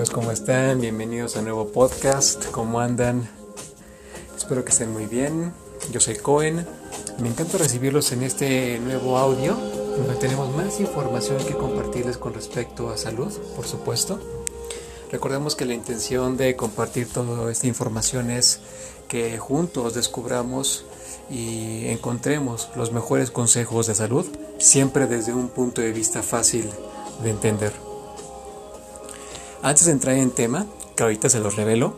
amigos, ¿cómo están? Bienvenidos a un nuevo podcast. ¿Cómo andan? Espero que estén muy bien. Yo soy Cohen. Me encanta recibirlos en este nuevo audio, donde tenemos más información que compartirles con respecto a salud, por supuesto. Recordemos que la intención de compartir toda esta información es que juntos descubramos y encontremos los mejores consejos de salud, siempre desde un punto de vista fácil de entender. Antes de entrar en tema, que ahorita se los revelo,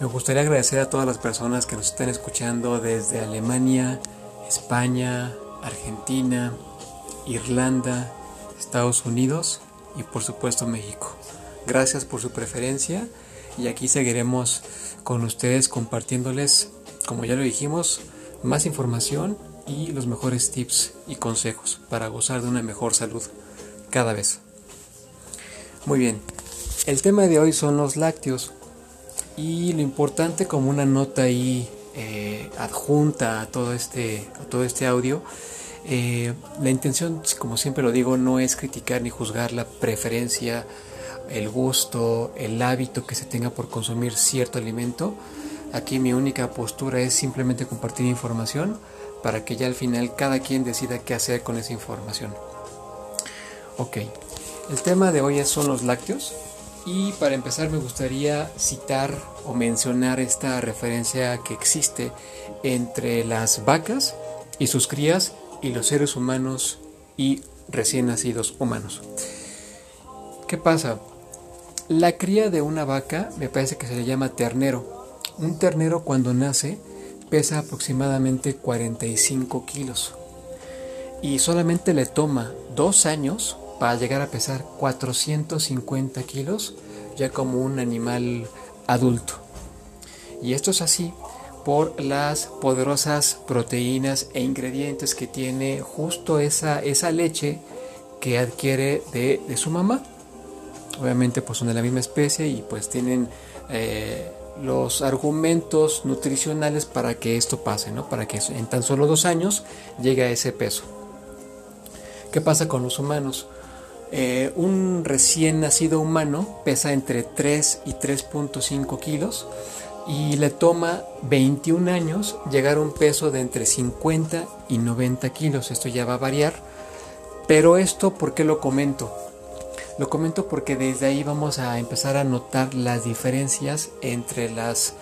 me gustaría agradecer a todas las personas que nos están escuchando desde Alemania, España, Argentina, Irlanda, Estados Unidos y por supuesto México. Gracias por su preferencia y aquí seguiremos con ustedes compartiéndoles, como ya lo dijimos, más información y los mejores tips y consejos para gozar de una mejor salud cada vez. Muy bien, el tema de hoy son los lácteos y lo importante como una nota ahí eh, adjunta a todo este, todo este audio, eh, la intención, como siempre lo digo, no es criticar ni juzgar la preferencia, el gusto, el hábito que se tenga por consumir cierto alimento. Aquí mi única postura es simplemente compartir información para que ya al final cada quien decida qué hacer con esa información. Ok, el tema de hoy son los lácteos. Y para empezar me gustaría citar o mencionar esta referencia que existe entre las vacas y sus crías y los seres humanos y recién nacidos humanos. ¿Qué pasa? La cría de una vaca me parece que se le llama ternero. Un ternero cuando nace pesa aproximadamente 45 kilos y solamente le toma dos años para llegar a pesar 450 kilos ya como un animal adulto. Y esto es así por las poderosas proteínas e ingredientes que tiene justo esa, esa leche que adquiere de, su mamá. Obviamente pues son de la misma especie y pues tienen eh, los argumentos nutricionales para que esto pase, ¿no? para que en tan solo dos años llegue a ese peso. ¿Qué pasa con los humanos? Eh, un recién nacido humano pesa entre 3 y 3.5 kilos y le toma 21 años llegar a un peso de entre 50 y 90 kilos. Esto ya va a variar. Pero esto, ¿por qué lo comento? Lo comento porque desde ahí vamos a empezar a notar las diferencias entre, las,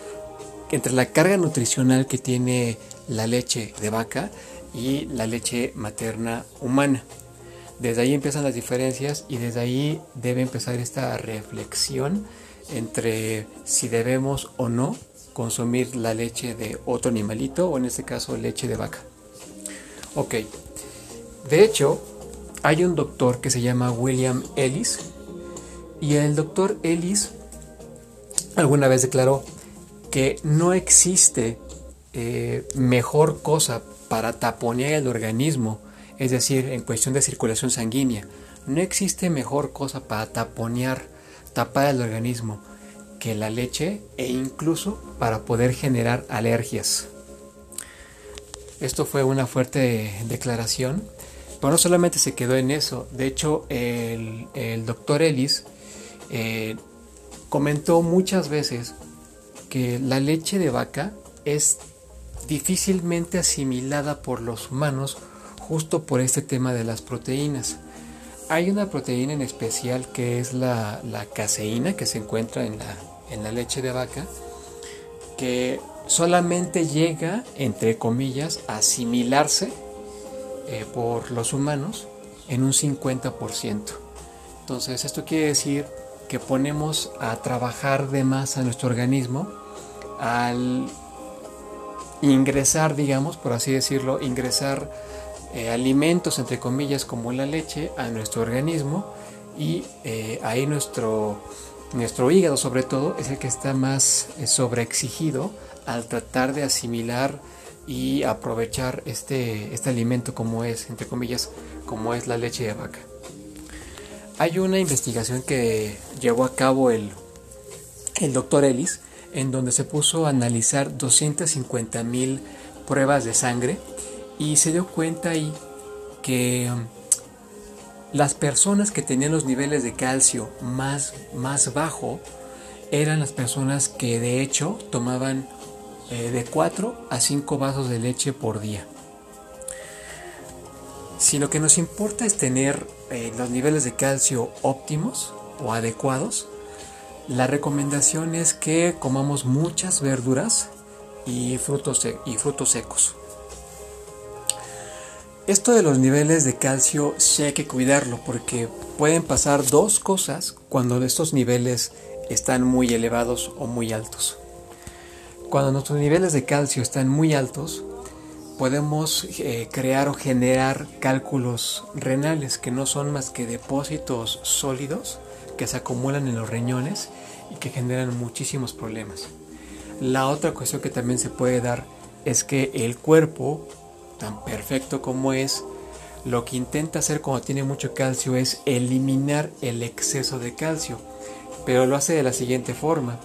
entre la carga nutricional que tiene la leche de vaca y la leche materna humana. Desde ahí empiezan las diferencias y desde ahí debe empezar esta reflexión entre si debemos o no consumir la leche de otro animalito o en este caso leche de vaca. Ok, de hecho hay un doctor que se llama William Ellis y el doctor Ellis alguna vez declaró que no existe eh, mejor cosa para taponear el organismo es decir, en cuestión de circulación sanguínea. No existe mejor cosa para taponear, tapar el organismo que la leche e incluso para poder generar alergias. Esto fue una fuerte declaración, pero no solamente se quedó en eso, de hecho el, doctor Ellis eh, comentó muchas veces que la leche de vaca es difícilmente asimilada por los humanos justo por este tema de las proteínas. Hay una proteína en especial que es la, caseína que se encuentra en la, en la leche de vaca que solamente llega, entre comillas, a asimilarse eh, por los humanos en un 50%. Entonces esto quiere decir que ponemos a trabajar de más a nuestro organismo al ingresar, digamos, por así decirlo, ingresar eh, alimentos, entre comillas, como la leche a nuestro organismo y eh, ahí nuestro, nuestro hígado sobre todo es el que está más eh, sobreexigido al tratar de asimilar y aprovechar este, este alimento como es, entre comillas, como es la leche de vaca. Hay una investigación que llevó a cabo el, el doctor Ellis, en donde se puso a analizar 250 mil pruebas de sangre y se dio cuenta ahí que um, las personas que tenían los niveles de calcio más, más bajo eran las personas que de hecho tomaban eh, de 4 a 5 vasos de leche por día. Si lo que nos importa es tener eh, los niveles de calcio óptimos o adecuados, la recomendación es que comamos muchas verduras y frutos, y frutos secos. Esto de los niveles de calcio sí hay que cuidarlo porque pueden pasar dos cosas cuando estos niveles están muy elevados o muy altos. Cuando nuestros niveles de calcio están muy altos, podemos eh, crear o generar cálculos renales que no son más que depósitos sólidos que se acumulan en los riñones y que generan muchísimos problemas. La otra cuestión que también se puede dar es que el cuerpo, tan perfecto como es, lo que intenta hacer cuando tiene mucho calcio es eliminar el exceso de calcio, pero lo hace de la siguiente forma.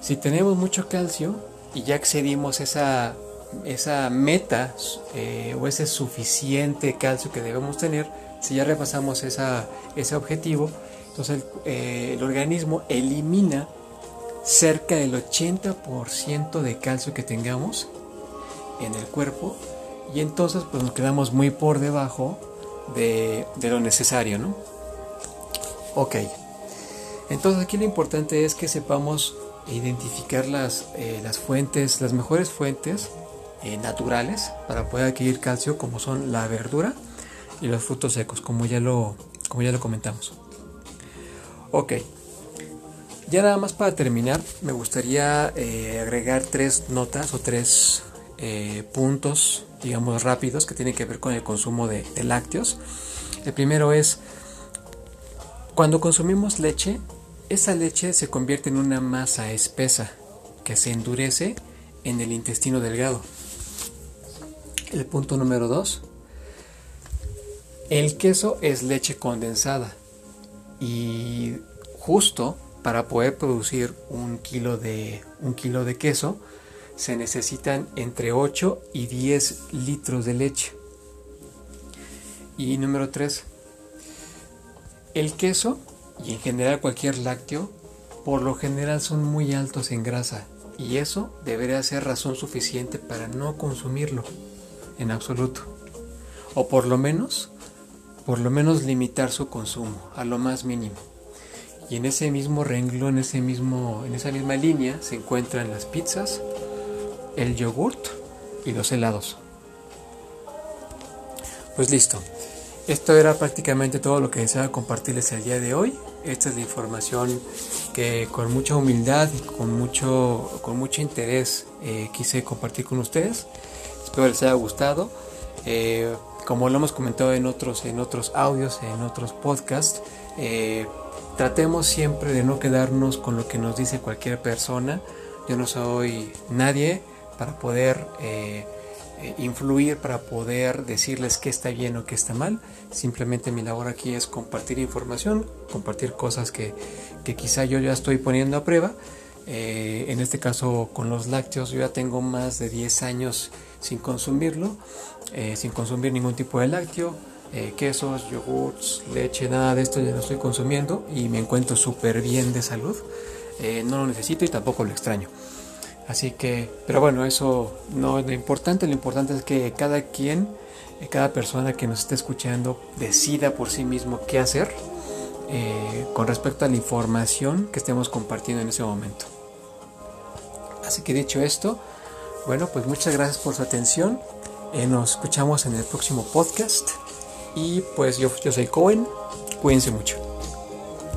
Si tenemos mucho calcio y ya excedimos esa, esa meta eh, o ese suficiente calcio que debemos tener, si ya repasamos esa, ese objetivo, entonces eh, el, organismo elimina cerca del 80% de calcio que tengamos en el cuerpo y entonces pues nos quedamos muy por debajo de, lo necesario, ¿no? Ok, entonces aquí lo importante es que sepamos identificar las, eh, las fuentes, las mejores fuentes eh, naturales para poder adquirir calcio como son la verdura y los frutos secos, como ya lo, como ya lo comentamos. Ok. Ya nada más para terminar, me gustaría eh, agregar tres notas o tres eh, puntos, digamos, rápidos que tienen que ver con el consumo de, lácteos. El primero es, cuando consumimos leche, esa leche se convierte en una masa espesa que se endurece en el intestino delgado. El punto número dos, el queso es leche condensada y justo para poder producir un kilo de, un kilo de queso se necesitan entre 8 y 10 litros de leche. Y número 3, el queso y en general cualquier lácteo por lo general son muy altos en grasa y eso debería ser razón suficiente para no consumirlo en absoluto. O por lo menos por lo menos limitar su consumo a lo más mínimo. Y en ese mismo renglón, en, ese mismo, en esa misma línea, se encuentran las pizzas, el yogurt y los helados. Pues listo. Esto era prácticamente todo lo que deseaba compartirles el día de hoy. Esta es la información que con mucha humildad y con mucho, con mucho interés eh, quise compartir con ustedes. Espero les haya gustado. Eh, como lo hemos comentado en otros, en otros audios, en otros podcasts, eh, tratemos siempre de no quedarnos con lo que nos dice cualquier persona. Yo no soy nadie para poder eh, eh, influir, para poder decirles qué está bien o qué está mal. Simplemente mi labor aquí es compartir información, compartir cosas que, que quizá yo ya estoy poniendo a prueba. en este caso con los lácteos yo ya tengo más de 10 años sin consumirlo, eh, sin consumir ningún tipo de lácteo, eh, quesos, yogurts, leche, nada de esto ya lo estoy consumiendo y me encuentro súper bien de salud. Eh, no lo necesito y tampoco lo extraño. Así que, pero bueno, eso no es lo importante, lo importante es que cada quien, cada persona que nos esté escuchando decida por sí mismo qué hacer con respecto a la información que estemos compartiendo en ese momento. Así que dicho esto, bueno, pues muchas gracias por su atención. Eh, nos escuchamos en el próximo podcast. Y pues yo, yo soy Cohen. Cuídense mucho.